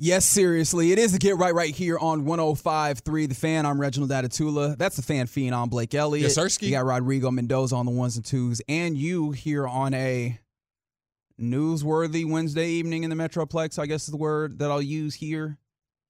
Yes, seriously. It is a get right right here on 105.3 The Fan. I'm Reginald Atatula. That's the fan phenom, Blake Elliott. Yes. You got Rodrigo Mendoza on the ones and twos, and you here on a newsworthy Wednesday evening in the Metroplex, I guess is the word that I'll use here.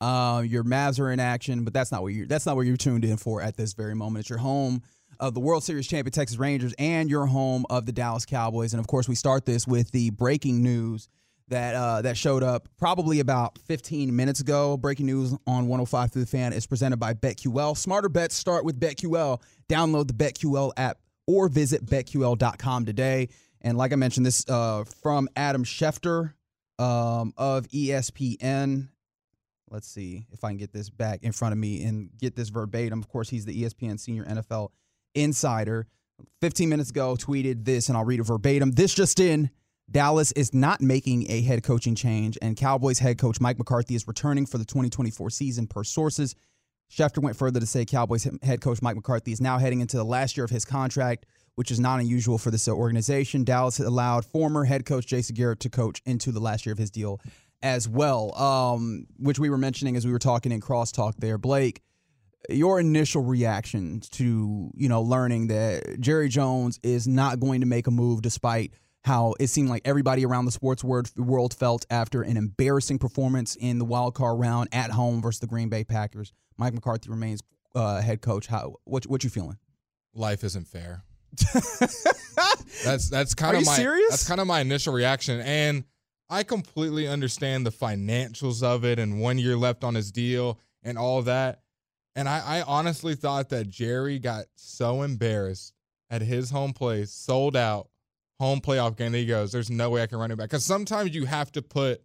Uh, your Mavs are in action, but that's not what you're that's not what you're tuned in for at this very moment. It's your home of the World Series champion Texas Rangers and your home of the Dallas Cowboys. And of course, we start this with the breaking news that uh, that showed up probably about 15 minutes ago. Breaking news on 105 through the fan is presented by BetQL. Smarter bets start with BetQL. Download the BetQL app or visit betql.com today. And like I mentioned, this uh, from Adam Schefter um, of ESPN. Let's see if I can get this back in front of me and get this verbatim. Of course, he's the ESPN senior NFL insider. 15 minutes ago, tweeted this, and I'll read it verbatim. This just in. Dallas is not making a head coaching change, and Cowboys head coach Mike McCarthy is returning for the 2024 season, per sources. Schefter went further to say Cowboys head coach Mike McCarthy is now heading into the last year of his contract, which is not unusual for this organization. Dallas allowed former head coach Jason Garrett to coach into the last year of his deal as well, um, which we were mentioning as we were talking in crosstalk there. Blake, your initial reaction to you know learning that Jerry Jones is not going to make a move despite – how it seemed like everybody around the sports world felt after an embarrassing performance in the wild card round at home versus the Green Bay Packers. Mike McCarthy remains uh, head coach. How what what you feeling? Life isn't fair. that's that's kind of my serious? that's kind of my initial reaction, and I completely understand the financials of it and one year left on his deal and all that. And I, I honestly thought that Jerry got so embarrassed at his home place, sold out home playoff game that he goes, There's no way I can run it back. Because sometimes you have to put,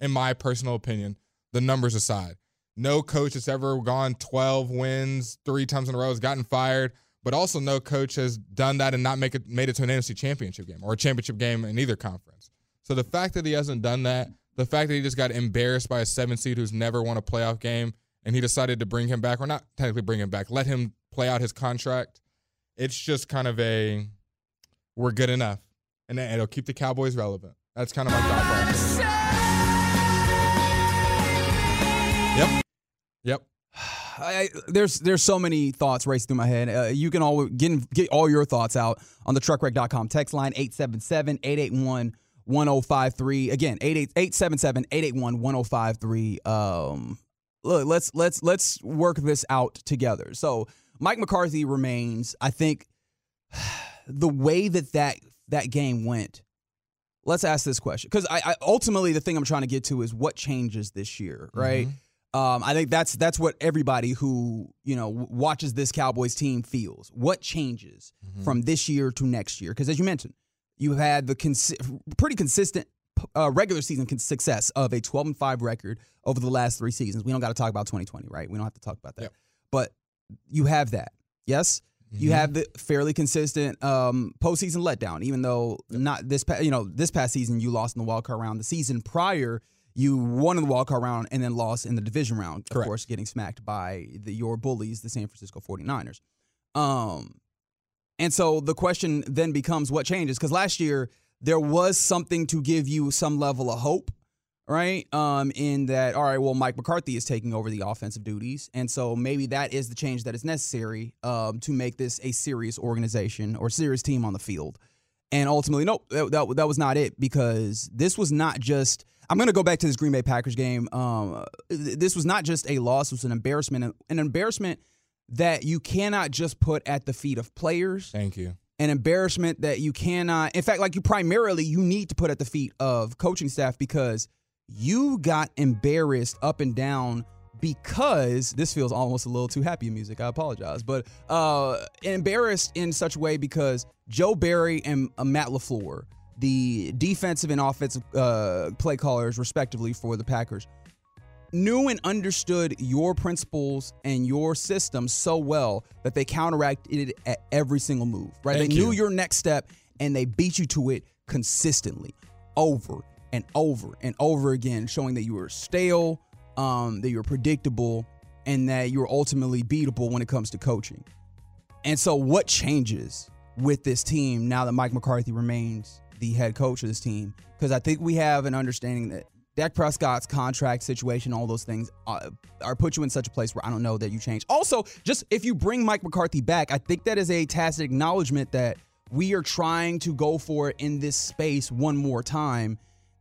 in my personal opinion, the numbers aside. No coach has ever gone 12 wins three times in a row has gotten fired, but also no coach has done that and not make it made it to an NFC championship game or a championship game in either conference. So the fact that he hasn't done that, the fact that he just got embarrassed by a seven seed who's never won a playoff game, and he decided to bring him back, or not technically bring him back, let him play out his contract. It's just kind of a we're good enough and it'll keep the Cowboys relevant. That's kind of my thought process. Yep. Yep. I, there's there's so many thoughts racing through my head. Uh, you can all get, get all your thoughts out on the truckwreck.com text line 877-881-1053. Again, 877-881-1053. Um look, let's let's let's work this out together. So, Mike McCarthy remains, I think the way that that that game went. Let's ask this question because I, I, ultimately the thing I'm trying to get to is what changes this year, right? Mm-hmm. Um, I think that's that's what everybody who you know watches this Cowboys team feels. What changes Mm-hmm. from this year to next year? Because as you mentioned, you had the consi- pretty consistent uh, regular season con- success of a 12 and five record over the last three seasons. We don't got to talk about 2020, right? We don't have to talk about that. Yep. But you have that, yes. You Mhm. have the fairly consistent um, postseason letdown, even though not this pa- you know this past season you lost in the wild card round. The season prior you won in the wild card round and then lost in the division round, of Correct. course, getting smacked by the, your bullies, the San Francisco 49ers. Um, and so the question then becomes what changes? Because last year there was something to give you some level of hope, right? Um, in that, all right, well, Mike McCarthy is taking over the offensive duties. And so maybe that is the change that is necessary um, to make this a serious organization or serious team on the field. And ultimately, no, that, that, that was not it because this was not just. I'm going to go back to this Green Bay Packers game. Um, this was not just a loss; it was an embarrassment, an embarrassment that you cannot just put at the feet of players. Thank you. An embarrassment that you cannot. In fact, like you primarily you need to put at the feet of coaching staff because you got embarrassed up and down because this feels almost a little too happy music. I apologize, but uh, embarrassed in such a way because Joe Barry and uh, Matt Lafleur, the defensive and offensive uh, play callers, respectively, for the Packers, knew and understood your principles and your system so well that they counteracted it at every single move. Right? Thank they knew your next step and they beat you to it consistently, over and over and over again, showing that you were stale, um, that you're predictable, and that you're ultimately beatable when it comes to coaching. And so, what changes with this team now that Mike McCarthy remains the head coach of this team? Because I think we have an understanding that Dak Prescott's contract situation, all those things, uh, are put you in such a place where I don't know that you change. Also, just if you bring Mike McCarthy back, I think that is a tacit acknowledgement that we are trying to go for it in this space one more time.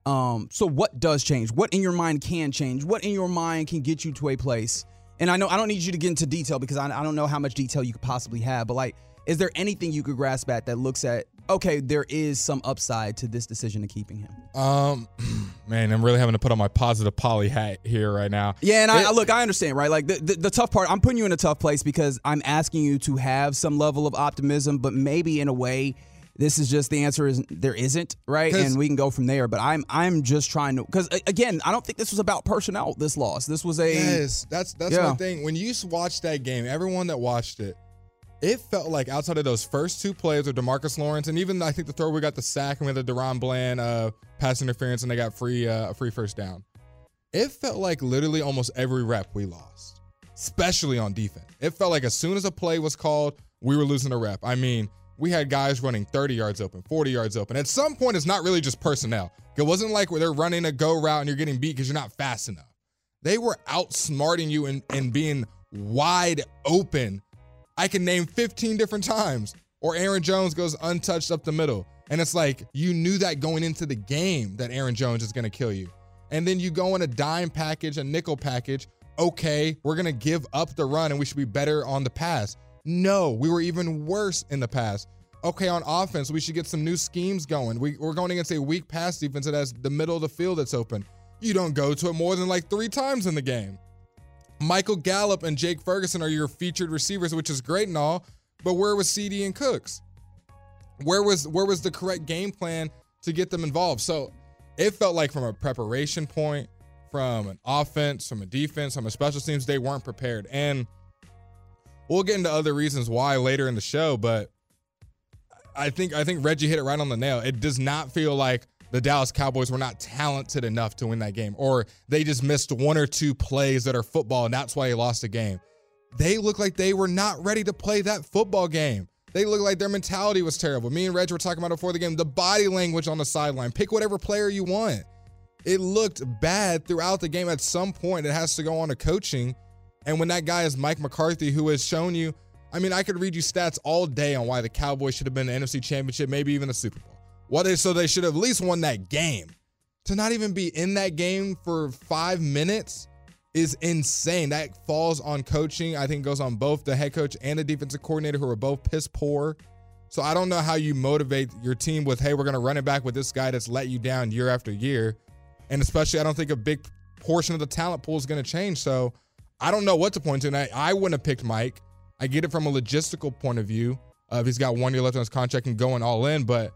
Um, so what does change? What in your mind can change? What in your mind can get you to a place? And I know I don't need you to get into detail because I, I don't know how much detail you could possibly have, but like, is there anything you could grasp at that looks at, okay, there is some upside to this decision of keeping him? Um, man, I'm really having to put on my positive poly hat here right now. Yeah, and I, It- I look, I understand, right? Like the, the the tough part, I'm putting you in a tough place because I'm asking you to have some level of optimism, but maybe in a way, this is just the answer is there isn't right And we can go from there. But I'm I'm just trying to because again, I don't think this was about personnel. This loss, this was a Yes, that's that's Yeah. my thing. When you watched that game, everyone that watched it, it felt like outside of those first two plays with Demarcus Lawrence, and even I think the throw we got the sack and we had the DaRon Bland uh, pass interference, and they got free uh, a free first down. It felt like literally almost every rep we lost, especially on defense. It felt like as soon as a play was called, we were losing a rep. I mean, we had guys running 30 yards open, 40 yards open. At some point, it's not really just personnel. It wasn't like where they're running a go route and you're getting beat because you're not fast enough. They were outsmarting you and, and being wide open. I can name 15 different times. Or Aaron Jones goes untouched up the middle. And it's like you knew that going into the game that Aaron Jones is going to kill you. And then you go in a dime package, a nickel package. Okay, we're going to give up the run and we should be better on the pass. No, we were even worse in the past. Okay, on offense, we should get some new schemes going. We, we're going against a weak pass defense that has the middle of the field that's open. You don't go to it more than like three times in the game. Michael Gallup and Jake Ferguson are your featured receivers, which is great and all, but where was CeeDee and Cooks? Where was where was the correct game plan to get them involved? So it felt like from a preparation point, from an offense, from a defense, from a special teams, they weren't prepared. And we'll get into other reasons why later in the show, but I think I think Reggie hit it right on the nail. It does not feel like the Dallas Cowboys were not talented enough to win that game, or they just missed one or two plays that are football, and that's why they lost the game. They look like they were not ready to play that football game. They look like their mentality was terrible. Me and Reg were talking about it before the game. The body language on the sideline. Pick whatever player you want. It looked bad throughout the game. At some point, it has to go on to coaching. And when that guy is Mike McCarthy, who has shown you, I mean, I could read you stats all day on why the Cowboys should have been the NFC Championship, maybe even a Super Bowl. What they so they should have at least won that game. To not even be in that game for five minutes is insane. That falls on coaching. I think goes on both the head coach and the defensive coordinator, who are both piss poor. So I don't know how you motivate your team with, hey, we're going to run it back with this guy that's let you down year after year. And especially, I don't think a big portion of the talent pool is going to change. So I don't know what to point to. And I, I wouldn't have picked Mike. I get it from a logistical point of view. If he's got one year left on his contract and going all in, but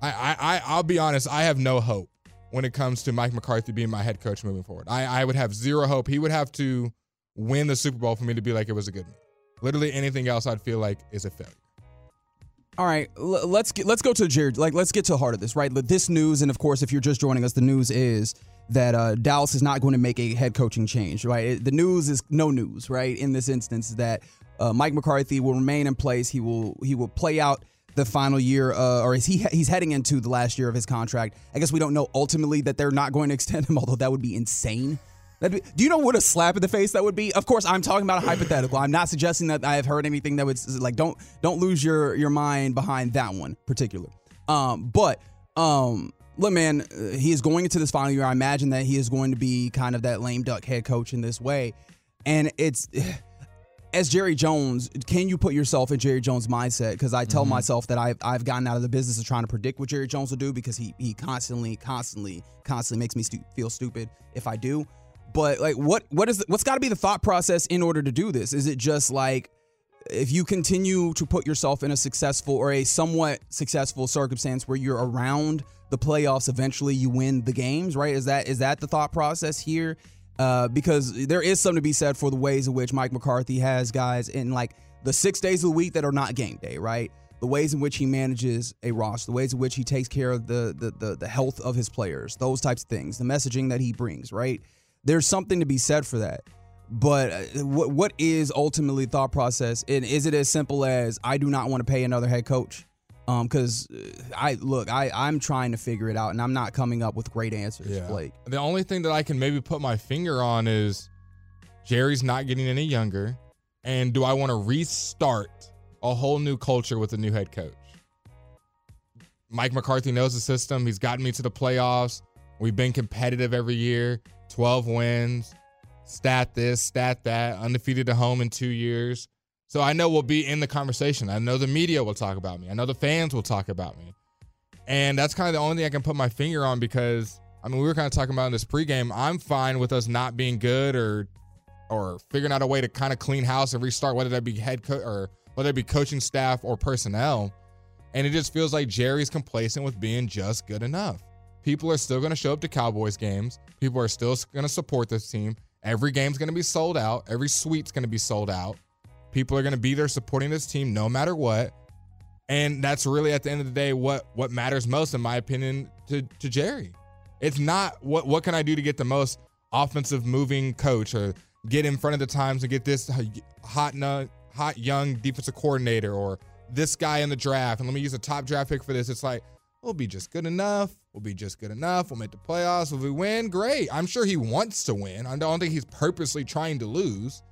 I, I, I I'll be honest, I have no hope when it comes to Mike McCarthy being my head coach moving forward. I, I would have zero hope. He would have to win the Super Bowl for me to be like it was a good move. Literally anything else I'd feel like is a failure. All right, let's get let's go to Jared. Like, let's get to the heart of this, right? This news, and of course, if you're just joining us, the news is that uh, Dallas is not going to make a head coaching change, right? The news is no news, right? In this instance, that uh, Mike McCarthy will remain in place. He will he will play out the final year, uh, or is he he's heading into the last year of his contract? I guess we don't know ultimately that they're not going to extend him, although that would be insane. Be, do you know what a slap in the face that would be? Of course, I'm talking about a hypothetical. I'm not suggesting that I have heard anything that would like don't don't lose your your mind behind that one particular. Um, but um, look, man, uh, he is going into this final year. I imagine that he is going to be kind of that lame duck head coach in this way, and it's. As Jerry Jones, can you put yourself in Jerry Jones' mindset? Because I tell myself that I've, I've gotten out of the business of trying to predict what Jerry Jones will do because he he constantly, constantly, constantly makes me stu- feel stupid if I do. But like, what what is what's got to be the thought process in order to do this? Is it just like if you continue to put yourself in a successful or a somewhat successful circumstance where you're around the playoffs, eventually you win the games, right? Is that is that the thought process here? Uh, because there is something to be said for the ways in which Mike McCarthy has guys in like the six days of the week that are not game day, right? The ways in which he manages a roster, the ways in which he takes care of the the the, the health of his players, those types of things, the messaging that he brings, right? There's something to be said for that. But uh, what what is ultimately thought process? And is it as simple as I do not want to pay another head coach? Um, because I look, I I'm trying to figure it out, and I'm not coming up with great answers, yeah. Blake. The only thing that I can maybe put my finger on is Jerry's not getting any younger. And do I want to restart a whole new culture with a new head coach? Mike McCarthy knows the system. He's gotten me to the playoffs. We've been competitive every year 12 wins, stat this, stat that, undefeated at home in two years. So I know we'll be in the conversation. I know the media will talk about me. I know the fans will talk about me. And that's kind of the only thing I can put my finger on because I mean we were kind of talking about in this pregame. I'm fine with us not being good or or figuring out a way to kind of clean house and restart, whether that be head coach or whether it be coaching staff or personnel. And it just feels like Jerry's complacent with being just good enough. People are still going to show up to Cowboys games. People are still going to support this team. Every game's going to be sold out. Every suite's going to be sold out. People are going to be there supporting this team no matter what. And that's really at the end of the day what what matters most, in my opinion, to, to Jerry. It's not what what can I do to get the most offensive moving coach or get in front of the times and get this hot hot young defensive coordinator or this guy in the draft and let me use a top draft pick for this. It's like we'll be just good enough. We'll be just good enough. We'll make the playoffs. If we win, great. I'm sure he wants to win. I don't think he's purposely trying to lose,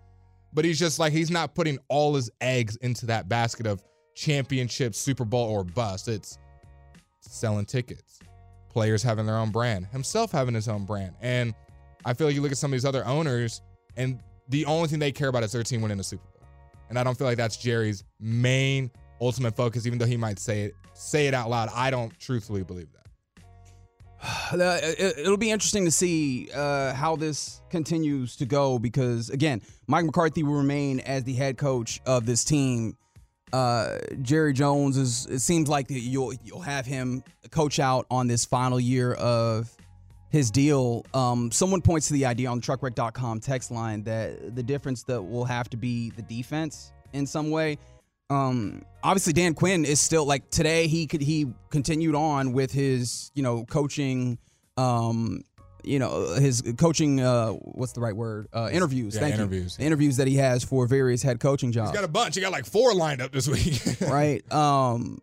but he's just like he's not putting all his eggs into that basket of championship, Super Bowl, or bust. It's selling tickets, players having their own brand, himself having his own brand. And I feel like you look at some of these other owners, and the only thing they care about is their team winning the Super Bowl. And I don't feel like that's Jerry's main ultimate focus, even though he might say it say it out loud. I don't truthfully believe that. It- It'll be interesting to see uh, how this continues to go because, again, Mike McCarthy will remain as the head coach of this team. Uh, Jerry Jones is. It seems like you'll you'll have him coach out on this final year of his deal. Um, someone points to the idea on the truckwreck.com text line that the difference that will have to be the defense in some way. Um, obviously Dan Quinn is still like today he could he continued on with his, you know, coaching um you know his coaching uh what's the right word uh interviews Yeah, thank interviews, you interviews that he has for various head coaching jobs He's got a bunch. He got like four lined up this week. right? Um,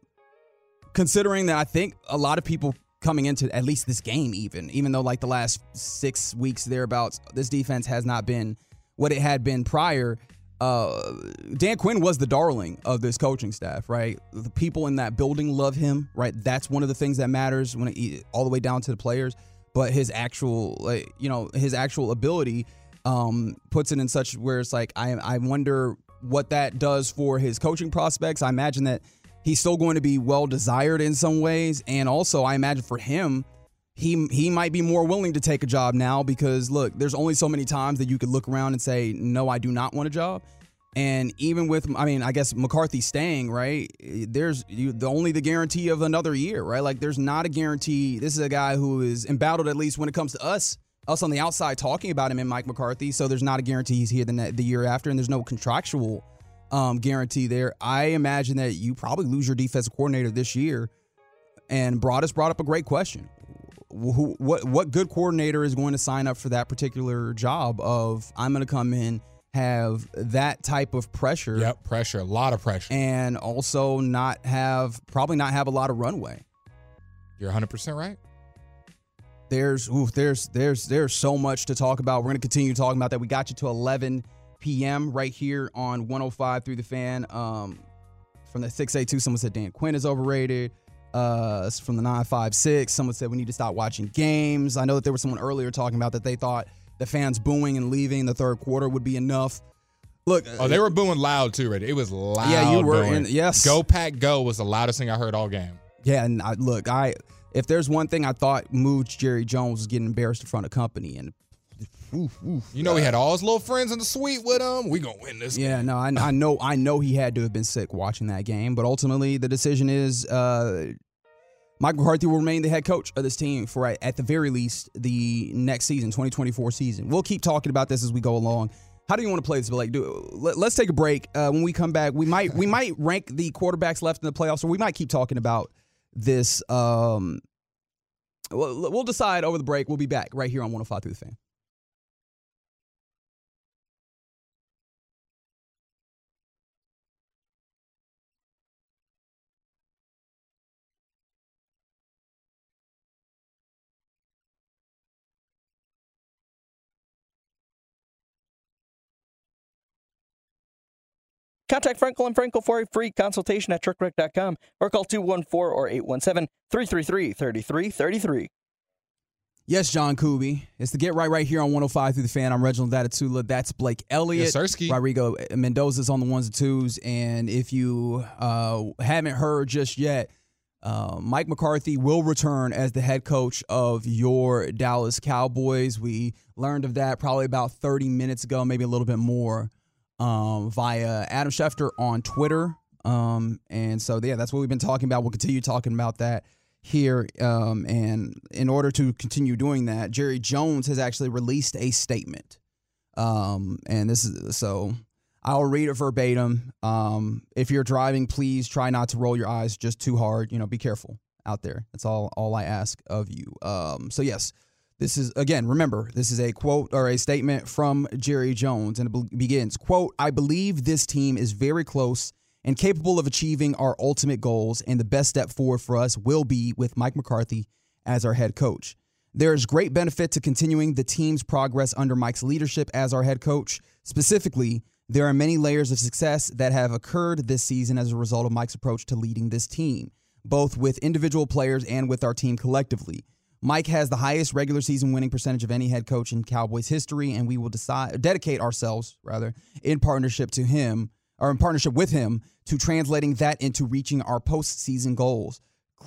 considering that I think a lot of people coming into at least this game, even even though like the last six weeks thereabouts, this defense has not been what it had been prior. Uh, Dan Quinn was the darling of this coaching staff, right? The people in that building love him, right? That's one of the things that matters when it, all the way down to the players. But his actual, like, you know, his actual ability um, puts it in such where it's like I I wonder what that does for his coaching prospects. I imagine that he's still going to be well desired in some ways, and also I imagine for him, he he might be more willing to take a job now because look, there's only so many times that you could look around and say no, I do not want a job. And even with, I mean, I guess McCarthy staying, right? There's you, the only the guarantee of another year, right? Like, there's not a guarantee. This is a guy who is embattled, at least when it comes to us, us on the outside talking about him and Mike McCarthy. So there's not a guarantee he's here the, the year after, and there's no contractual um, guarantee there. I imagine that you probably lose your defensive coordinator this year. And Broadus brought up a great question. Who, what what good coordinator is going to sign up for that particular job of I'm going to come in have that type of pressure yep, pressure, a lot of pressure. and also not have probably not have a lot of runway. You're 100% right. There's oof, there's there's there's so much to talk about. We're going to continue talking about that. We got you to 11 p.m. right here on 105 through the fan. Um, from the 682, someone said Dan Quinn is overrated. Uh, from the 956. Someone said we need to stop watching games. I know that there was someone earlier talking about that they thought the fans booing and leaving the third quarter would be enough. Look, Oh, they were booing loud too, Reddy. It was loud. Yeah, you were in- yes. Go Pack Go was the loudest thing I heard all game. Yeah, and I, look, I if there's one thing I thought moved Jerry Jones was getting embarrassed in front of company, and oof, oof. You know, he had all his little friends in the suite with him. We gonna win this. Yeah, no, I, I know, I know he had to have been sick watching that game, but ultimately the decision is uh, Mike McCarthy will remain the head coach of this team for at the very least the next season, 2024 season. We'll keep talking about this as we go along. How do you want to play this, But like, Do let, us take a break. Uh, when we come back, we might we might rank the quarterbacks left in the playoffs, or we might keep talking about this. Um, we'll, we'll decide over the break. We'll be back right here on 105 through the fan. Contact Frenkel and Frenkel for a free consultation at truckwreck.com or call 214 or 817 333 3333. Yes, John Kuby. It's the Get Right right here on 105 through the fan. I'm Reginald Datatula. That's Blake Elliott. Yes, Rodrigo Mendoza's on the ones and twos. And if you uh, haven't heard just yet, uh, Mike McCarthy will return as the head coach of your Dallas Cowboys. We learned of that probably about 30 minutes ago, maybe a little bit more, um, via Adam Schefter on Twitter. Um, and so, yeah, that's what we've been talking about. We'll continue talking about that here. Um, and in order to continue doing that, Jerry Jones has actually released a statement. Um, and this is so I'll read it verbatim. Um, if you're driving, please try not to roll your eyes just too hard. You know, be careful out there. That's all all I ask of you. Um, so yes, this is again. Remember, this is a quote or a statement from Jerry Jones, and it begins: "Quote: I believe this team is very close and capable of achieving our ultimate goals, and the best step forward for us will be with Mike McCarthy as our head coach." There is great benefit to continuing the team's progress under Mike's leadership as our head coach. Specifically, there are many layers of success that have occurred this season as a result of Mike's approach to leading this team, both with individual players and with our team collectively. Mike has the highest regular season winning percentage of any head coach in Cowboys history, and we will decide dedicate ourselves rather in partnership to him or in partnership with him to translating that into reaching our postseason goals.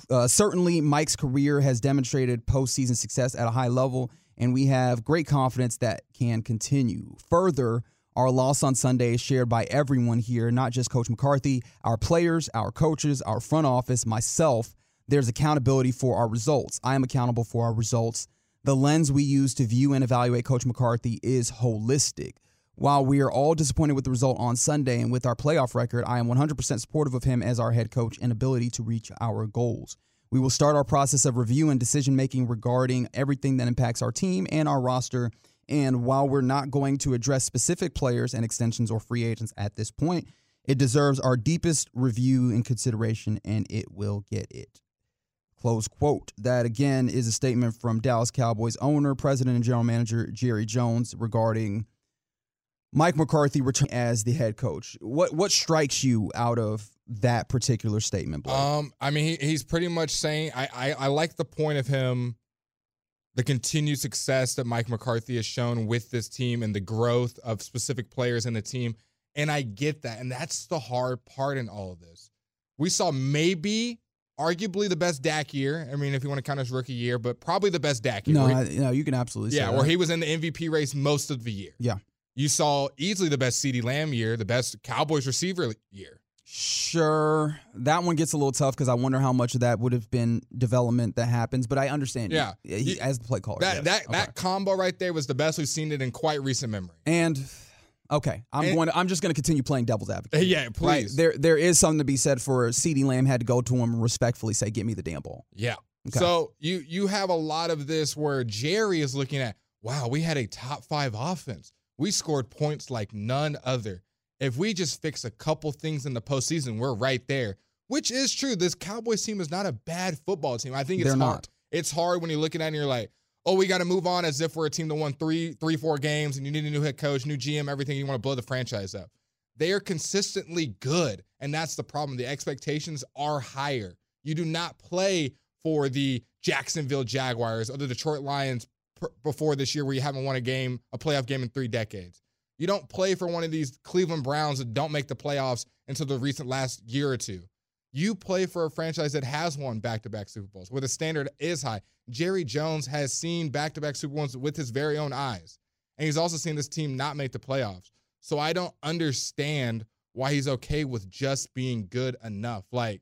Uh, certainly, Mike's career has demonstrated postseason success at a high level, and we have great confidence that can continue. Further, our loss on Sunday is shared by everyone here, not just Coach McCarthy, our players, our coaches, our front office, myself. There's accountability for our results. I am accountable for our results. The lens we use to view and evaluate Coach McCarthy is holistic. While we are all disappointed with the result on Sunday and with our playoff record, I am 100% supportive of him as our head coach and ability to reach our goals. We will start our process of review and decision making regarding everything that impacts our team and our roster. And while we're not going to address specific players and extensions or free agents at this point, it deserves our deepest review and consideration, and it will get it. Close quote. That again is a statement from Dallas Cowboys owner, president, and general manager Jerry Jones regarding Mike McCarthy returning as the head coach. What what strikes you out of that particular statement, Blake? Um, I mean, he, he's pretty much saying I, I I like the point of him, the continued success that Mike McCarthy has shown with this team and the growth of specific players in the team, and I get that, and that's the hard part in all of this. We saw maybe, arguably the best Dak year. I mean, if you want to count his rookie year, but probably the best Dak year. no, where I, no, you can absolutely yeah, where he was in the MVP race most of the year. Yeah. You saw easily the best CeeDee Lamb year, the best Cowboys receiver year. Sure, that one gets a little tough because I wonder how much of that would have been development that happens. But I understand. Yeah. he, he- as the play caller. That yes. that Okay. that combo right there was the best we've seen it in quite recent memory. and okay, I'm And- going. To, I'm just going to continue playing devil's advocate. Yeah, Right. please. There, there is something to be said for CeeDee Lamb had to go to him and respectfully say, "Give me the damn ball." Yeah. Okay. So you you have a lot of this where Jerry is looking at, wow, we had a top five offense. We scored points like none other. If we just fix a couple things in the postseason, we're right there. Which is true. This Cowboys team is not a bad football team. I think it's They're hard. not. It's hard when you're looking at it and you're like, oh, we got to move on as if we're a team that won three, three, four games and you need a new head coach, new GM, everything. You want to blow the franchise up. They are consistently good. And that's the problem. The expectations are higher. You do not play for the Jacksonville Jaguars or the Detroit Lions pr- before this year where you haven't won a game, a playoff game in three decades. You don't play for one of these Cleveland Browns that don't make the playoffs until the recent last year or two. You play for a franchise that has won back to back Super Bowls, where the standard is high. Jerry Jones has seen back to back Super Bowls with his very own eyes. And he's also seen this team not make the playoffs. So I don't understand why he's okay with just being good enough. Like,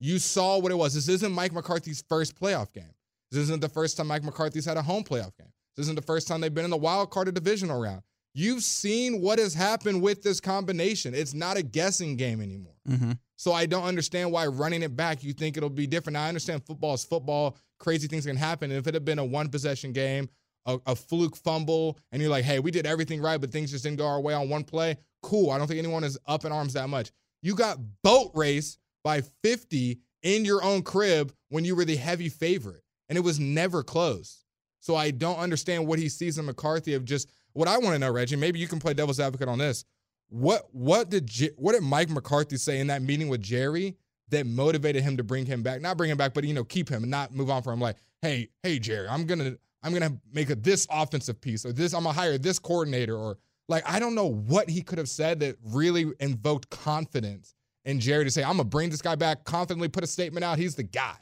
you saw what it was. This isn't Mike McCarthy's first playoff game. This isn't the first time Mike McCarthy's had a home playoff game. This isn't the first time they've been in the wild card or divisional round. You've seen what has happened with this combination. It's not a guessing game anymore. Mm-hmm. So I don't understand why running it back, you think it'll be different. Now, I understand football is football. Crazy things can happen. And if it had been a one possession game, a, a fluke fumble, and you're like, hey, we did everything right, but things just didn't go our way on one play, cool. I don't think anyone is up in arms that much. You got boat race by 50 in your own crib when you were the heavy favorite, and it was never close. So I don't understand what he sees in McCarthy of just what I want to know, Reggie. Maybe you can play devil's advocate on this. What what did J- what did Mike McCarthy say in that meeting with Jerry that motivated him to bring him back? Not bring him back, but you know, keep him and not move on from him. Like, hey, hey, Jerry, I'm gonna I'm gonna make a this offensive piece or this. I'm gonna hire this coordinator or like I don't know what he could have said that really invoked confidence in Jerry to say I'm gonna bring this guy back confidently, put a statement out. He's the guy.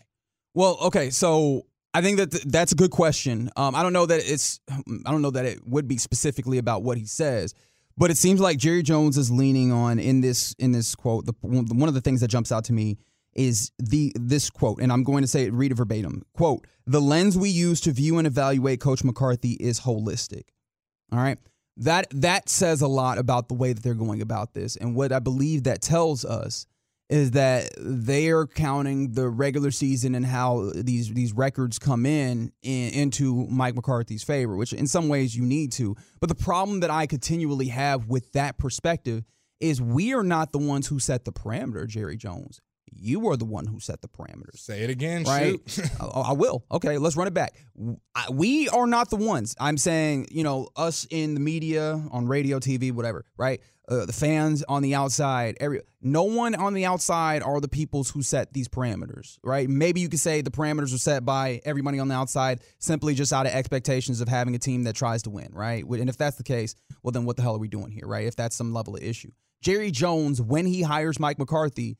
Well, okay, so I think that th- that's a good question. Um, I don't know that it's I don't know that it would be specifically about what he says, but it seems like Jerry Jones is leaning on in this in this quote. The, one of the things that jumps out to me is the this quote, and I'm going to say it, read it verbatim. Quote: The lens we use to view and evaluate Coach McCarthy is holistic. All right. That that says a lot about the way that they're going about this. And what I believe that tells us is that they are counting the regular season and how these these records come in, in into Mike McCarthy's favor, which in some ways you need to. But the problem that I continually have with that perspective is we are not the ones who set the parameter, Jerry Jones. You are the one who set the parameters. Say it again, right? shoot. I, I will. Okay, let's run it back. I- We are not the ones. I'm saying, you know, us in the media, on radio, TV, whatever, right? Uh, the fans on the outside, every no one on the outside are the peoples who set these parameters, right? Maybe you could say the parameters are set by everybody on the outside simply just out of expectations of having a team that tries to win, right? And if that's the case, well, then what the hell are we doing here, right? If that's some level of issue. Jerry Jones, when he hires Mike McCarthy,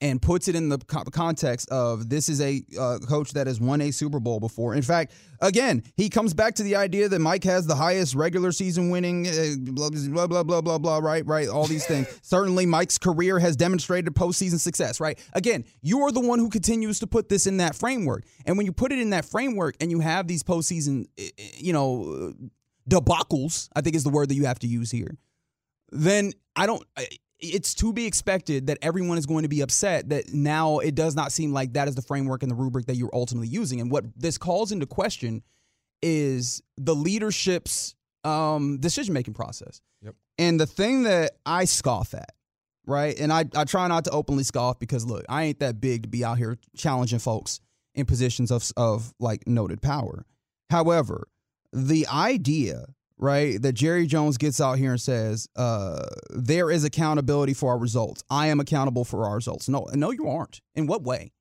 and puts it in the context of this is a uh, coach that has won a Super Bowl before. In fact, again, he comes back to the idea that Mike has the highest regular season winning, uh, blah, blah, blah, blah, blah, blah, right, right, all these things. Certainly, Mike's career has demonstrated postseason success, right? Again, you are the one who continues to put this in that framework. And when you put it in that framework and you have these postseason, eh, eh, you know, debacles, I think is the word that you have to use here, then I don't. It's to be expected that everyone is going to be upset that now it does not seem like that is the framework and the rubric that you're ultimately using. And what this calls into question is the leadership's um, decision making process. Yep. And the thing that I scoff at, right? And I, I try not to openly scoff because look, I ain't that big to be out here challenging folks in positions of of like noted power. However, the idea, right, that Jerry Jones gets out here and says, uh, there is accountability for our results. I am accountable for our results. No, no, you aren't. In what way?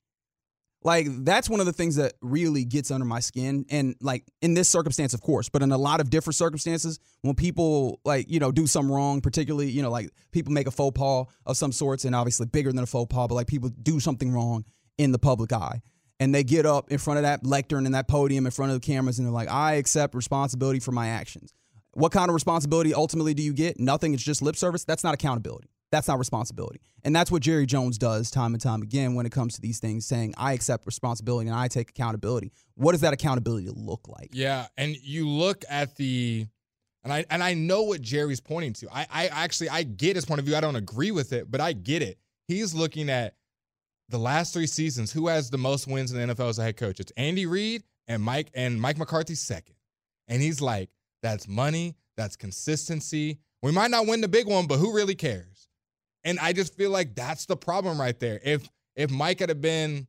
Like that's one of the things that really gets under my skin. And like in this circumstance, of course, but in a lot of different circumstances, when people like, you know, do something wrong, particularly, you know, like people make a faux pas of some sorts and obviously bigger than a faux pas, but like people do something wrong in the public eye. And they get up in front of that lectern and that podium in front of the cameras and they're like, I accept responsibility for my actions. What kind of responsibility ultimately do you get? Nothing. It's just lip service. That's not accountability. That's not responsibility. And that's what Jerry Jones does time and time again when it comes to these things, saying, I accept responsibility and I take accountability. What does that accountability look like? Yeah, and you look at the and I and I know what Jerry's pointing to. I I actually I get his point of view. I don't agree with it, but I get it. He's looking at the last three seasons. Who has the most wins in the NFL as a head coach? It's Andy Reid and Mike and Mike McCarthy second. And he's like, that's money, that's consistency. We might not win the big one, but who really cares? And I just feel like that's the problem right there. If if Mike had been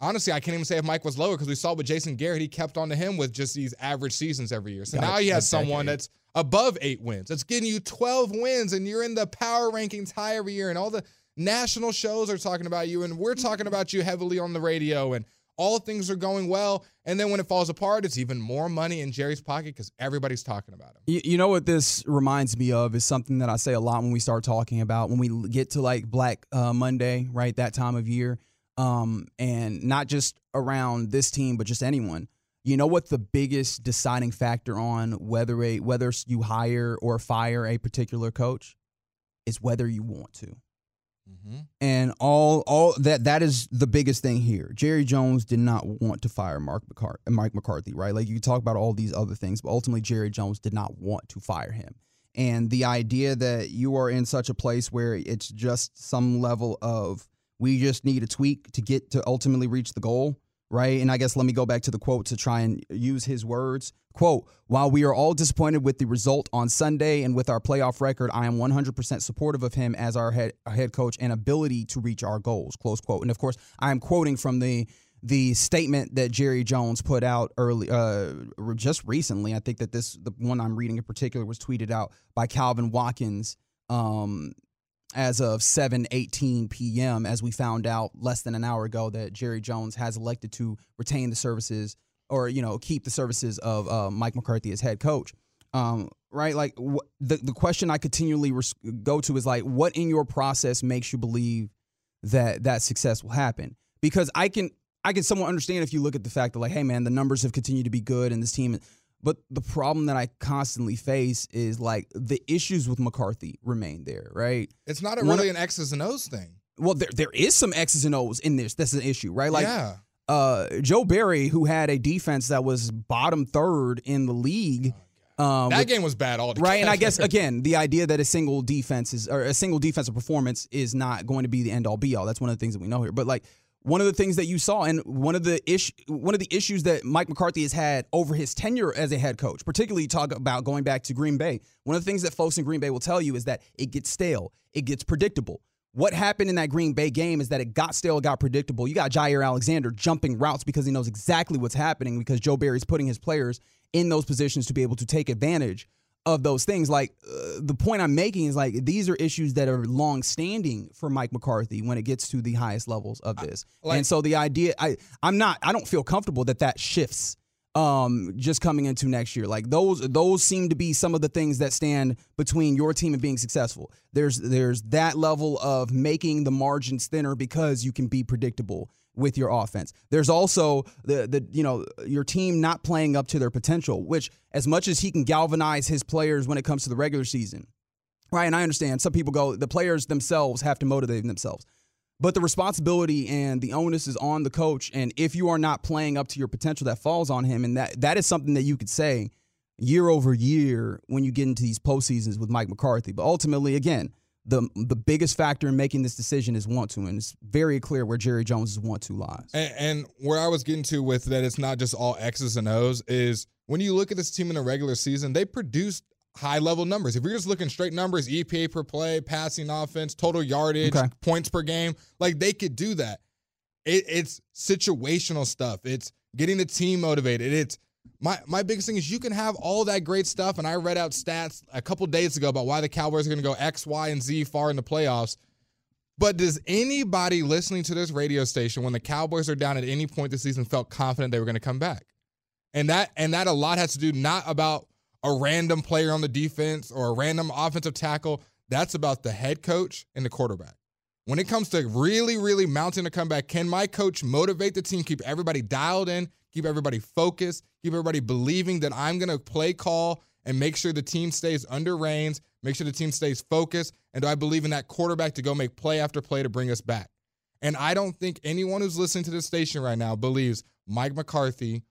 honestly, I can't even say if Mike was lower because we saw with Jason Garrett, he kept on to him with just these average seasons every year. So Got now it. he has someone that's above eight wins. That's getting you 12 wins, and you're in the power rankings high every year, and all the national shows are talking about you, and we're talking about you heavily on the radio, and all things are going well. And then when it falls apart, it's even more money in Jerry's pocket because everybody's talking about him. You, you know what this reminds me of is something that I say a lot when we start talking about when we get to like Black uh, Monday, right? That time of year, um, and not just around this team, but just anyone. You know what the biggest deciding factor on whether a whether you hire or fire a particular coach is whether you want to. Mm-hmm. And all that that is the biggest thing here. Jerry Jones did not want to fire Mark Mike McCarthy, right? Like you talk about all these other things, but ultimately Jerry Jones did not want to fire him. And the idea that you are in such a place where it's just some level of we just need a tweak to get to ultimately reach the goal right? And I guess let me go back to the quote to try and use his words. Quote, while we are all disappointed with the result on Sunday and with our playoff record, I am 100% supportive of him as our head, head coach and ability to reach our goals, close quote. And of course, I am quoting from the the statement that Jerry Jones put out early, uh, just recently. I think that this, the one I'm reading in particular, was tweeted out by Calvin Watkins um, as of 7:18 p.m. as we found out less than an hour ago that Jerry Jones has elected to retain the services or you know keep the services of uh, Mike McCarthy as head coach. Um, right, like wh- the the question I continually res- go to is like, what in your process makes you believe that that success will happen? Because I can I can somewhat understand if you look at the fact that like, hey man, the numbers have continued to be good and this team but the problem that I constantly face is like the issues with McCarthy remain there, right? It's not a really of- an X's and O's thing. Well, there there is some X's and O's in this. That's an issue, right? Like yeah. uh, Joe Barry, who had a defense that was bottom third in the league. Um, That with- game was bad altogether. Right, and I guess again, the idea that a single defense is or a single defensive performance is not going to be the end all be all. That's one of the things that we know here. But like one of the things that you saw, and one of the issue, one of the issues that Mike McCarthy has had over his tenure as a head coach, particularly talk about going back to Green Bay. One of the things that folks in Green Bay will tell you is that it gets stale, it gets predictable. What happened in that Green Bay game is that it got stale, it got predictable. You got Jaire Alexander jumping routes because he knows exactly what's happening because Joe Barry's putting his players in those positions to be able to take advantage of those things. Like uh, the point I'm making is like these are issues that are long standing for Mike McCarthy when it gets to the highest levels of this. like- and so the idea I I'm not I don't feel comfortable that that shifts um just coming into next year like those those seem to be some of the things that stand between your team and being successful there's there's that level of making the margins thinner because you can be predictable with your offense there's also the the you know your team not playing up to their potential which as much as he can galvanize his players when it comes to the regular season right and i understand some people go the players themselves have to motivate themselves but the responsibility and the onus is on the coach. And if you are not playing up to your potential, that falls on him. And that that is something that you could say year over year when you get into these postseasons with Mike McCarthy. But ultimately, again, the the biggest factor in making this decision is want to, and it's very clear where Jerry Jones' want to lies. And, and where I was getting to with that, it's not just all X's and O's. Is when you look at this team in the regular season, they produced high level numbers. If you're just looking straight numbers, EPA per play, passing offense, total yardage, Okay. points per game, like they could do that. It, it's situational stuff. It's getting the team motivated. It's my my biggest thing is you can have all that great stuff. And I read out stats a couple days ago about why the Cowboys are going to go X, Y, and Z far in the playoffs. But does anybody listening to this radio station when the Cowboys are down at any point this season felt confident they were going to come back? And that and that a lot has to do not about a random player on the defense or a random offensive tackle. That's about the head coach and the quarterback. When it comes to really, really mounting a comeback, can my coach motivate the team, keep everybody dialed in, keep everybody focused, keep everybody believing that I'm going to play call and make sure the team stays under reins, make sure the team stays focused? And do I believe in that quarterback to go make play after play to bring us back? And I don't think anyone who's listening to this station right now believes Mike McCarthy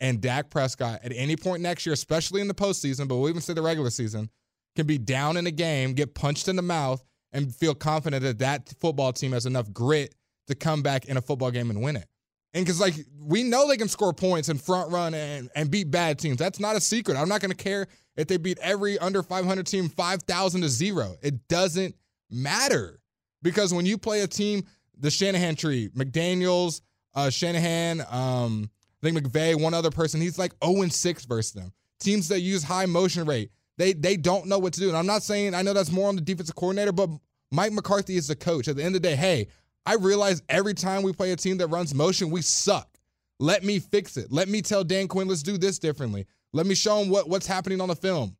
and Dak Prescott at any point next year, especially in the postseason, but we'll even say the regular season, can be down in a game, get punched in the mouth, and feel confident that that football team has enough grit to come back in a football game and win it. And because, like, we know they can score points and front run and, and beat bad teams. That's not a secret. I'm not going to care if they beat every under 500 team 5,000 to zero. It doesn't matter. Because when you play a team, the Shanahan tree, McDaniels, uh, Shanahan, um, I think McVay, one other person, he's like 0 and 6 versus them. Teams that use high motion rate, they they don't know what to do. And I'm not saying I know that's more on the defensive coordinator, but Mike McCarthy is the coach. At the end of the day, hey, I realize every time we play a team that runs motion, we suck. Let me fix it. Let me tell Dan Quinn, let's do this differently. Let me show him what, what's happening on the film.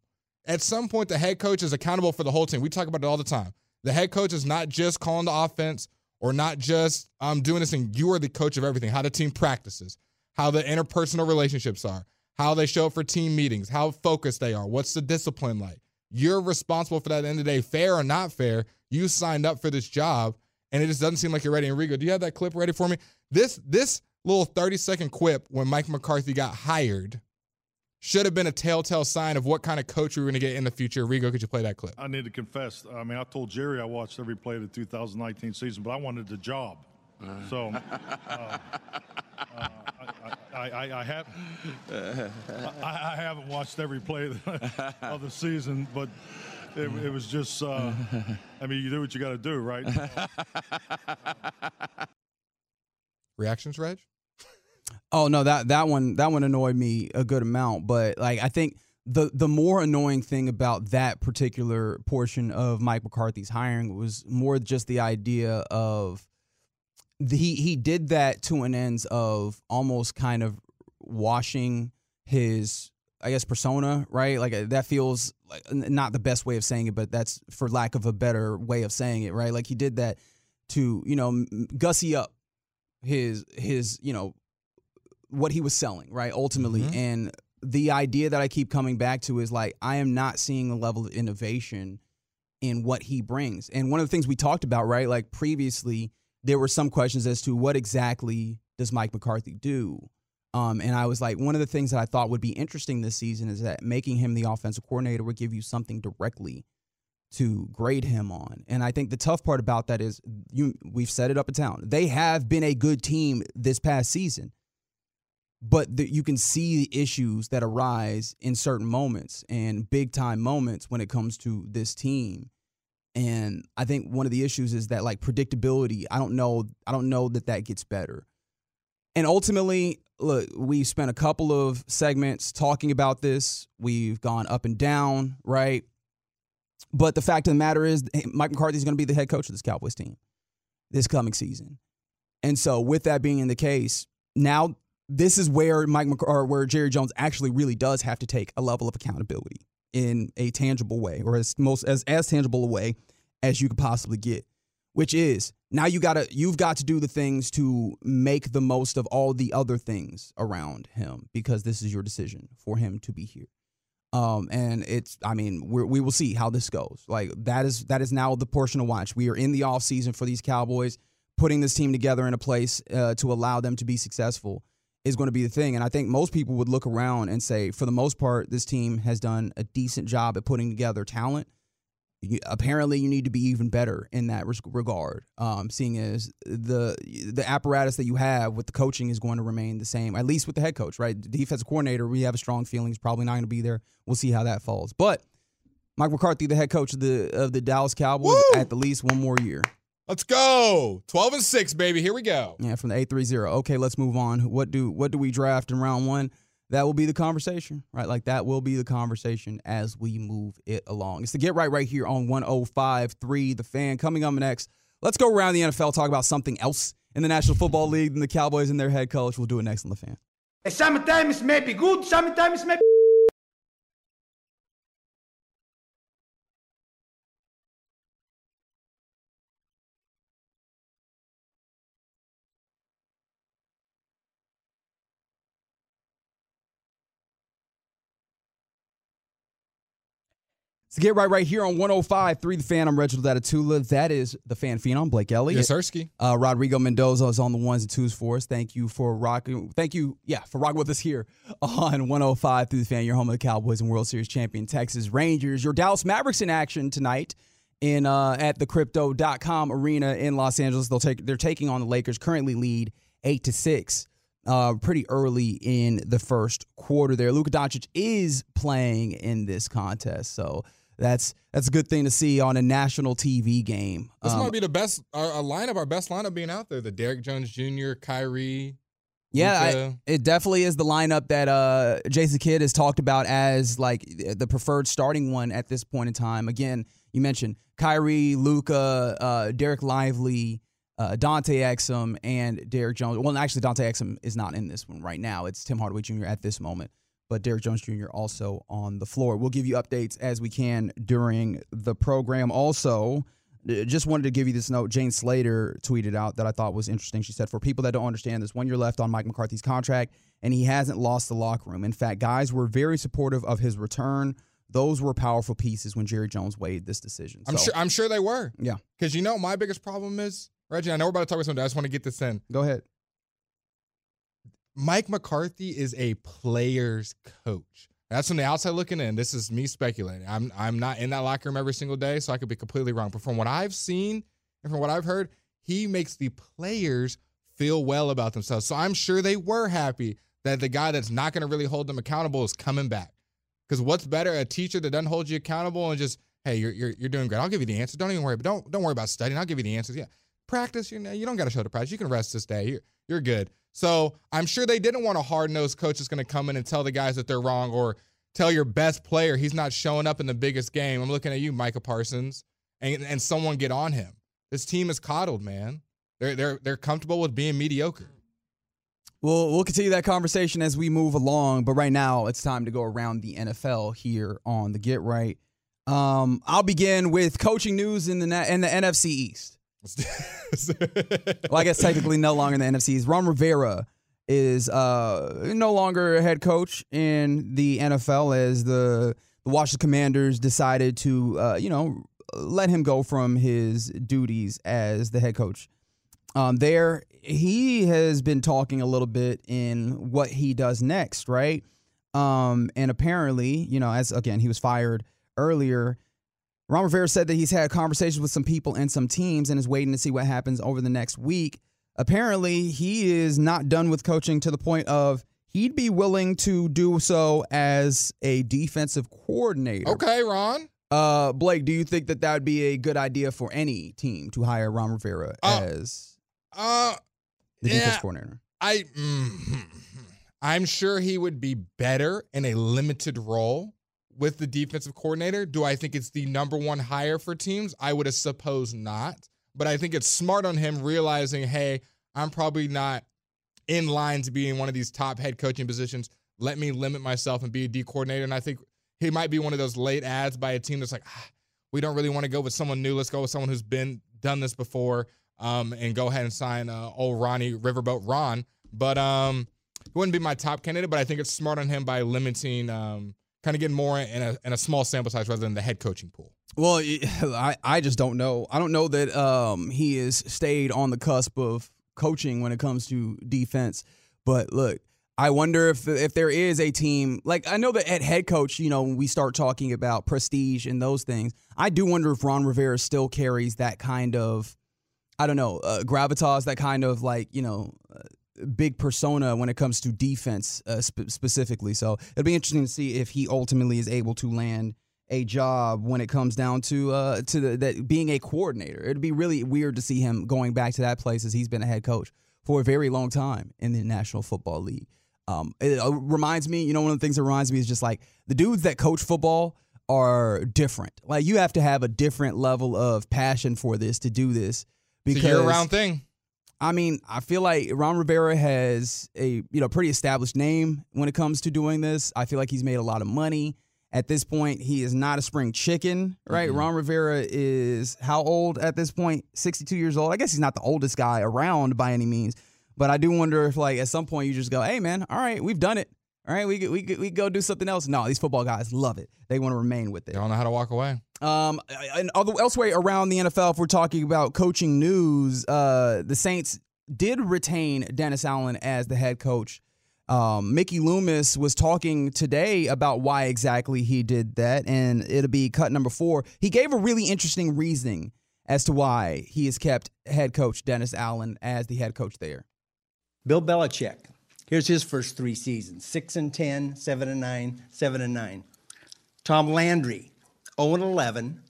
At some point, the head coach is accountable for the whole team. We talk about it all the time. The head coach is not just calling the offense or not just um, doing this thing. You are the coach of everything. How the team practices, how the interpersonal relationships are, how they show up for team meetings, how focused they are, what's the discipline like. You're responsible for that end of the day, fair or not fair. You signed up for this job, and it just doesn't seem like you're ready. Enrico, do you have that clip ready for me? This this little 30 second quip when Mike McCarthy got hired should have been a telltale sign of what kind of coach we were going to get in the future. Rigo, could you play that clip? I need to confess. I mean, I told Jerry I watched every play of the 2019 season, but I wanted the job. So uh, uh, I, I, I, have I, I, haven't watched every play of the season, but it, it was just. Uh, I mean, you do what you got to do, right? Reactions, Reg? Oh no, that that one that one annoyed me a good amount, but like I think the the more annoying thing about that particular portion of Mike McCarthy's hiring was more just the idea of the, he he did that to an ends of almost kind of washing his I guess persona, right? Like uh, that feels like not the best way of saying it, but that's for lack of a better way of saying it, right? Like he did that to, you know, gussy up his his, you know, what he was selling, right? Ultimately. Mm-hmm. And the idea that I keep coming back to is like, I am not seeing the level of innovation in what he brings. And one of the things we talked about, right? Like previously, there were some questions as to what exactly does Mike McCarthy do? Um, and I was like, one of the things that I thought would be interesting this season is that making him the offensive coordinator would give you something directly to grade him on. And I think the tough part about that is you we've set it up in town. They have been a good team this past season but the, you can see the issues that arise in certain moments and big time moments when it comes to this team and i think one of the issues is that like predictability i don't know i don't know that that gets better and ultimately look we spent a couple of segments talking about this we've gone up and down right but the fact of the matter is eh, mike mccarthy is going to be the head coach of this cowboys team this coming season and so with that being in the case now this is where Mike Mc, or where Jerry Jones actually really does have to take a level of accountability in a tangible way, or as most as as tangible a way as you could possibly get. Which is now you gotta you've got to do the things to make the most of all the other things around him because this is your decision for him to be here. Um, and it's I mean we we will see how this goes. Like that is that is now the portion to watch. We are in the off season for these Cowboys, putting this team together in a place uh, to allow them to be successful is going to be the thing. And I think most people would look around and say, for the most part, this team has done a decent job at putting together talent. You, apparently, you need to be even better in that regard. Um, seeing as the the apparatus that you have with the coaching is going to remain the same, at least with the head coach, right? The defensive coordinator, we have a strong feeling he's probably not going to be there. We'll see how that falls. But Mike McCarthy, the head coach of the of the Dallas Cowboys, Woo! at the least one more year. Let's go. 12 and 6, baby. Here we go. Yeah, from the 830. Okay, let's move on. What do what do we draft in round 1? That will be the conversation, right? Like that will be the conversation as we move it along. It's the get right right here on 105.3 The Fan. Coming up next, let's go around the NFL, talk about something else in the National Football League than the Cowboys and their head coach. We'll do it next on The Fan. Sometimes maybe good, sometimes maybe So get right right here on 105 3 The Fan. I'm Reginald Atatula. That is the fan phenom, Blake Elliott. Yes, Ersky. Uh, Rodrigo Mendoza is on the ones and twos for us. Thank you for rocking. Thank you, yeah, for rocking with us here on 105 through the fan. Your home of the Cowboys and World Series champion Texas Rangers. Your Dallas Mavericks in action tonight in uh, at the crypto.com arena in Los Angeles. They'll take they're taking on the Lakers, currently lead eight to six. Uh, pretty early in the first quarter there. Luka Doncic is playing in this contest. So that's that's a good thing to see on a national TV game. This um, might be the best our, our lineup, our best lineup being out there. The Derrick Jones Jr., Kyrie. Yeah, I, it definitely is the lineup that uh, Jason Kidd has talked about as like the preferred starting one at this point in time. Again, you mentioned Kyrie, Luka, uh, Dereck Lively, uh, Dante Exum, and Derrick Jones. Well, actually, Dante Exum is not in this one right now. It's Tim Hardaway Jr. at this moment, but Derrick Jones Jr. also on the floor. We'll give you updates as we can during the program. Also, uh, just wanted to give you this note. Jane Slater tweeted out that I thought was interesting. She said, For people that don't understand, there's one year left on Mike McCarthy's contract, and he hasn't lost the locker room. In fact, guys were very supportive of his return. Those were powerful pieces when Jerry Jones weighed this decision. I'm So, sure. I'm sure they were. Yeah. Because you know my biggest problem is Reggie. I know we're about to talk about something. I just want to get this in. Go ahead. Mike McCarthy is a player's coach. That's from the outside looking in. This is me speculating. I'm I'm not in that locker room every single day, so I could be completely wrong. But from what I've seen and from what I've heard, he makes the players feel well about themselves. So I'm sure they were happy that the guy that's not going to really hold them accountable is coming back. Because what's better, a teacher that doesn't hold you accountable and just, hey, you're you're, you're doing great. I'll give you the answer. Don't even worry. But don't don't worry about studying. I'll give you the answers. Yeah, practice. You know, you don't got to show the practice. You can rest this day. You're you're good. So I'm sure they didn't want a hard nosed coach that's going to come in and tell the guys that they're wrong or tell your best player he's not showing up in the biggest game. I'm looking at you, Micah Parsons, and and someone get on him. This team is coddled, man. They're they're they're comfortable with being mediocre. We'll we'll continue that conversation as we move along, but right now it's time to go around the NFL here on the Get Right. Um, I'll begin with coaching news in the in the NFC East. Well, I guess technically no longer in the NFCs. Ron Rivera is uh, no longer a head coach in the NFL as the the Washington Commanders decided to uh, you know let him go from his duties as the head coach um, there he has been talking a little bit in what he does next, right? Um, and apparently, you know, as again, he was fired earlier. Ron Rivera said that he's had conversations with some people and some teams and is waiting to see what happens over the next week. Apparently, he is not done with coaching to the point of he'd be willing to do so as a defensive coordinator. Okay, Ron. Uh, Blake, do you think that that would be a good idea for any team to hire Ron Rivera Uh, as Uh, the defense yeah. coordinator? I mm, I'm sure he would be better in a limited role with the defensive coordinator. Do I think it's the number one hire for teams? I would suppose not. But I think it's smart on him realizing, hey, I'm probably not in line to be in one of these top head coaching positions. Let me limit myself and be a D coordinator. And I think he might be one of those late ads by a team that's like, ah, we don't really want to go with someone new. Let's go with someone who's been done this before, um, and go ahead and sign uh, old Ronnie Riverboat Ron. But um, he wouldn't be my top candidate. But I think it's smart on him by limiting, um, kind of getting more in a in a small sample size rather than the head coaching pool. Well, I, I just don't know. I don't know that um, he has stayed on the cusp of coaching when it comes to defense. But look, I wonder if if there is a team like I know that at head coach, you know, when we start talking about prestige and those things, I do wonder if Ron Rivera still carries that kind of, I don't know, uh, gravitas, that kind of like you know. Uh, big persona when it comes to defense uh, sp- specifically so it'll be interesting to see if he ultimately is able to land a job when it comes down to uh to the, that being a coordinator. It'd be really weird to see him going back to that place as he's been a head coach for a very long time in the National Football League. Um, it uh, reminds me, you know, one of the things that reminds me is just like the dudes that coach football are different. Like you have to have a different level of passion for this to do this because It's a year round thing. I mean, I feel like Ron Rivera has a you know pretty established name when it comes to doing this. I feel like he's made a lot of money. At this point, he is not a spring chicken, right? Mm-hmm. Ron Rivera is how old at this point? 62 years old. I guess he's not the oldest guy around by any means, but I do wonder if like at some point you just go, "Hey man, all right, we've done it. All right, we we we go do something else." No, these football guys love it. They want to remain with it. They don't know how to walk away. Um, and other, elsewhere around the NFL, if we're talking about coaching news, uh, the Saints did retain Dennis Allen as the head coach. Um, Mickey Loomis was talking today about why exactly he did that, and it'll be cut number four. He gave a really interesting reasoning as to why he has kept head coach Dennis Allen as the head coach there. Bill Belichick. Here's his first three seasons 6 and 10, 7 and 9, 7 and 9. Tom Landry, 0 and 11,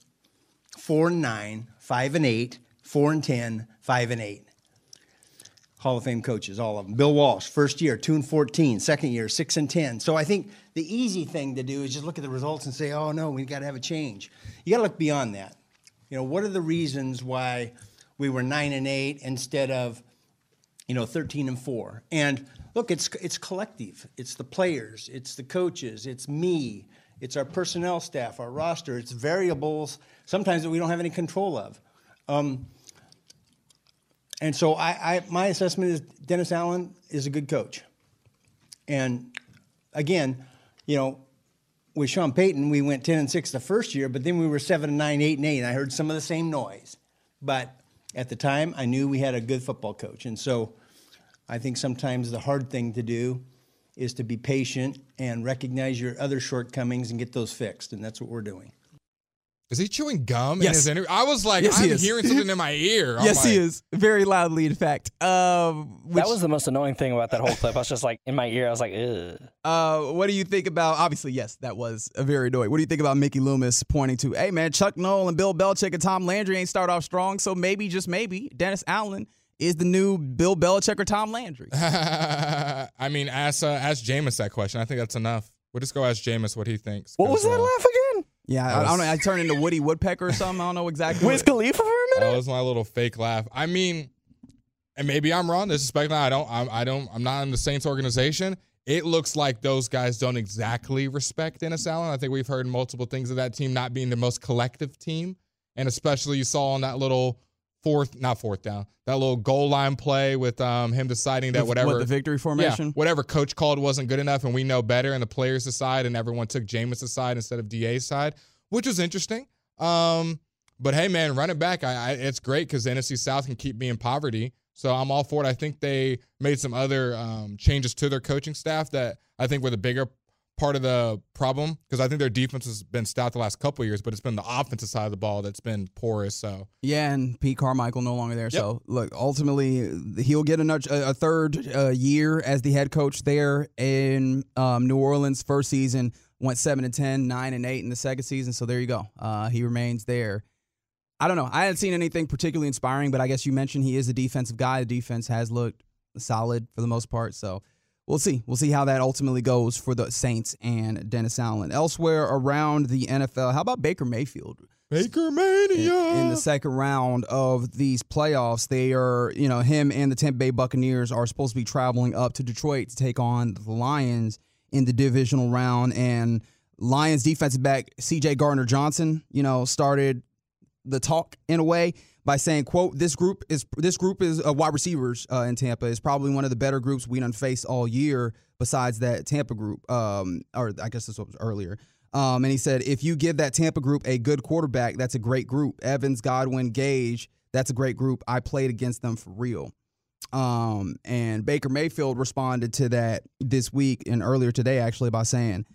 4 and 9, 5 and 8, 4 and 10, 5 and 8. Hall of Fame coaches, all of them. Bill Walsh, first year, 2 and 14, second year, 6 and 10. So I think the easy thing to do is just look at the results and say, oh no, we've got to have a change. You got to look beyond that. You know, what are the reasons why we were nine and eight instead of, you know, 13 and four? And look, it's it's collective. It's the players, it's the coaches, it's me, it's our personnel staff, our roster. It's variables sometimes that we don't have any control of. Um, and so I, I, my assessment is Dennis Allen is a good coach. And again, you know, with Sean Payton, we went 10 and 6 the first year, but then we were 7 and 9, 8 and 8. And I heard some of the same noise. But at the time, I knew we had a good football coach. And so I think sometimes the hard thing to do is to be patient and recognize your other shortcomings and get those fixed. And that's what we're doing. Is he chewing gum in Yes. his interview? I was like, Yes, I'm is. hearing something in my ear. I'm yes, he is very loudly. In fact, um, which, that was the most annoying thing about that whole clip. I was just like in my ear. I was like, Ugh. Uh, what do you think about? Obviously, yes, that was a very annoying. What do you think about Mickey Loomis pointing to, "Hey man, Chuck Noll and Bill Belichick and Tom Landry ain't start off strong, so maybe just maybe Dennis Allen is the new Bill Belichick or Tom Landry." I mean, ask uh, ask Jameis that question. I think that's enough. We'll just go ask Jameis what he thinks. what was that uh, laugh again? Yeah, I, I don't know. I turned into Woody Woodpecker or something. I don't know exactly. Wiz Khalifa for a minute. That was my little fake laugh. I mean, and maybe I'm wrong. This is speculating. I don't. I'm, I don't. I'm not in the Saints organization. It looks like those guys don't exactly respect Dennis Allen. I think we've heard multiple things of that team not being the most collective team, and especially you saw on that little fourth, not fourth down, that little goal line play with um, him deciding that What, whatever the victory yeah, formation? whatever coach called wasn't good enough, and we know better, and the players decide, and everyone took Jameis' side instead of DA's side, which was interesting. Um, but hey, man, run it back. I, I it's great because the NFC South can keep me in poverty, so I'm all for it. I think they made some other um, changes to their coaching staff that I think were the bigger part of the problem because I think their defense has been stout the last couple of years, but it's been the offensive side of the ball that's been porous. So Yeah, and Pete Carmichael no longer there. So look, ultimately he'll get another a third uh, year as the head coach there in um, New Orleans. First season went seven and 10, 9 and eight in the second season. So there you go. Uh, he remains there. I don't know. I hadn't seen anything particularly inspiring, but I guess you mentioned he is a defensive guy. The defense has looked solid for the most part. So we'll see. We'll see how that ultimately goes for the Saints and Dennis Allen. Elsewhere around the NFL, how about Baker Mayfield? Baker Mania in the second round of these playoffs. They are, you know, him and the Tampa Bay Buccaneers are supposed to be traveling up to Detroit to take on the Lions in the divisional round. And Lions defensive back CJ Gardner Johnson, you know, started the talk in a way by saying, "quote This group is this group is uh, wide receivers uh, in Tampa is probably one of the better groups we done faced all year. Besides that Tampa group, um, or I guess this was earlier." Um, and he said, "If you give that Tampa group a good quarterback, that's a great group. Evans, Godwin, Gage, that's a great group. I played against them for real." Um, and Baker Mayfield responded to that this week and earlier today, actually, by saying,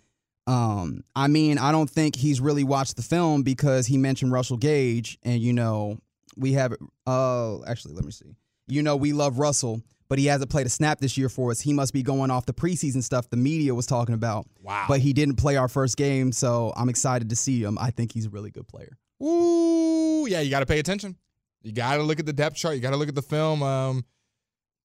um, I mean, I don't think he's really watched the film because he mentioned Russell Gage, and you know, we have. Uh, actually, let me see. You know, we love Russell, but he hasn't played a snap this year for us. He must be going off the preseason stuff the media was talking about. Wow. But he didn't play our first game, so I'm excited to see him. I think he's a really good player. Ooh, yeah, you got to pay attention. You got to look at the depth chart. You got to look at the film. Um,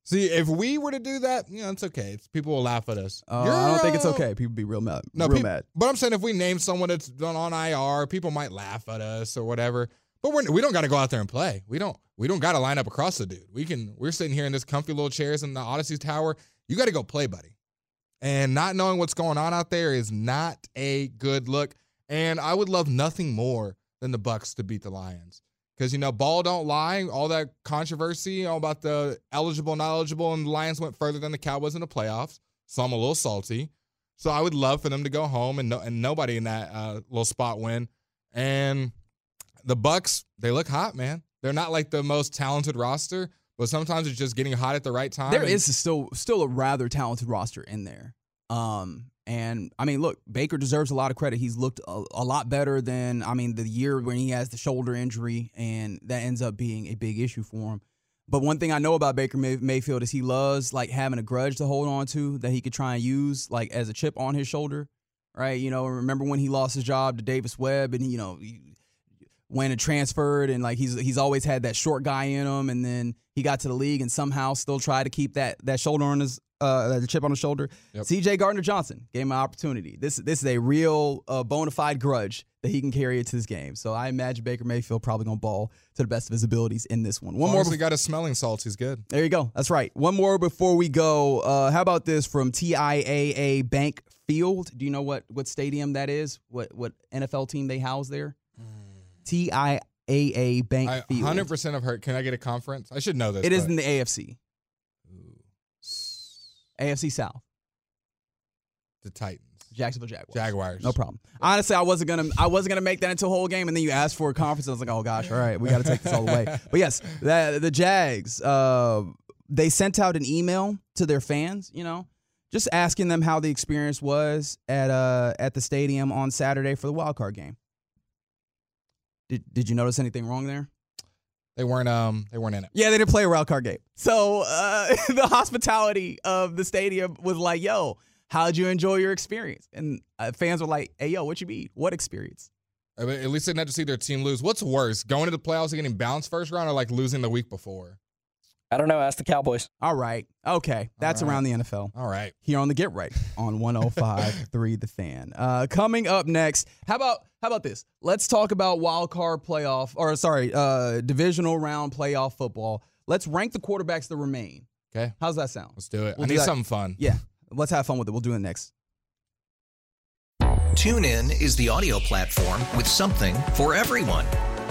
see, if we were to do that, you know, it's okay. It's, people will laugh at us. Uh, I don't think it's okay. People be real mad. No, real peop- mad. But I'm saying if we name someone that's done on IR, people might laugh at us or whatever. But we're, we don't got to go out there and play. We don't. We don't got to line up across the dude. We can. We're sitting here in this comfy little chairs in the Odyssey Tower. You got to go play, buddy. And not knowing what's going on out there is not a good look. And I would love nothing more than the Bucs to beat the Lions. Because you know, ball don't lie. All that controversy all about the eligible, not eligible, and the Lions went further than the Cowboys in the playoffs. So I'm a little salty. So I would love for them to go home and no, and nobody in that uh, little spot win. And the Bucs, they look hot, man. They're not like the most talented roster, but sometimes it's just getting hot at the right time. There And- is still still a rather talented roster in there. Um, and I mean, look, Baker deserves a lot of credit. He's looked a, a lot better than I mean the year when he has the shoulder injury, and that ends up being a big issue for him. But one thing I know about Baker May- Mayfield is he loves like having a grudge to hold on to that he could try and use like as a chip on his shoulder, right? You know, remember when he lost his job to Davis Webb, and you know. Went and transferred, and like he's he's always had that short guy in him, and then he got to the league and somehow still tried to keep that that shoulder on his uh, the chip on his shoulder. Yep. C.J. Gardner Johnson gave him an opportunity. This this is a real uh, bona fide grudge that he can carry into this game. So I imagine Baker Mayfield probably gonna ball to the best of his abilities in this one. One more. he got his smelling salts, he's good. there you go. That's right. One more before we go. Uh, how about this from TIAA Bank Field? Do you know what what stadium that is? What what NFL team they house there? TIAA Bank I Field. 100% have heard. Can I get a conference? I should know this. It is but- in the AFC. AFC South. the Titans. Jacksonville Jaguars. Jaguars. No problem. Honestly, I wasn't gonna I wasn't gonna make that into a whole game, and then you asked for a conference. I was like, oh gosh, all right, we got to take this all the way. But yes, the, the Jags, uh, they sent out an email to their fans, you know, just asking them how the experience was at uh at the stadium on Saturday for the wild card game. Did Did you notice anything wrong there? They weren't. Um. They weren't in it. Yeah, they didn't play a wild card game. So uh, the hospitality of the stadium was like, "Yo, how'd you enjoy your experience?" And uh, fans were like, "Hey, yo, what you mean? What experience?" I mean, At least they didn't have to see their team lose. What's worse, going to the playoffs and getting bounced first round, or like losing the week before? I don't know. Ask the Cowboys. All right, okay, that's All right. around the NFL. All right. Here on the Get Right on 105.3 The Fan. Uh, coming up next, how about how about this? Let's talk about wild card playoff, or sorry, uh, divisional round playoff football. Let's rank the quarterbacks that remain. Okay. How's that sound? Let's do it. We'll I do need something fun. Yeah, let's have fun with it. We'll do it next. TuneIn is the audio platform with something for everyone.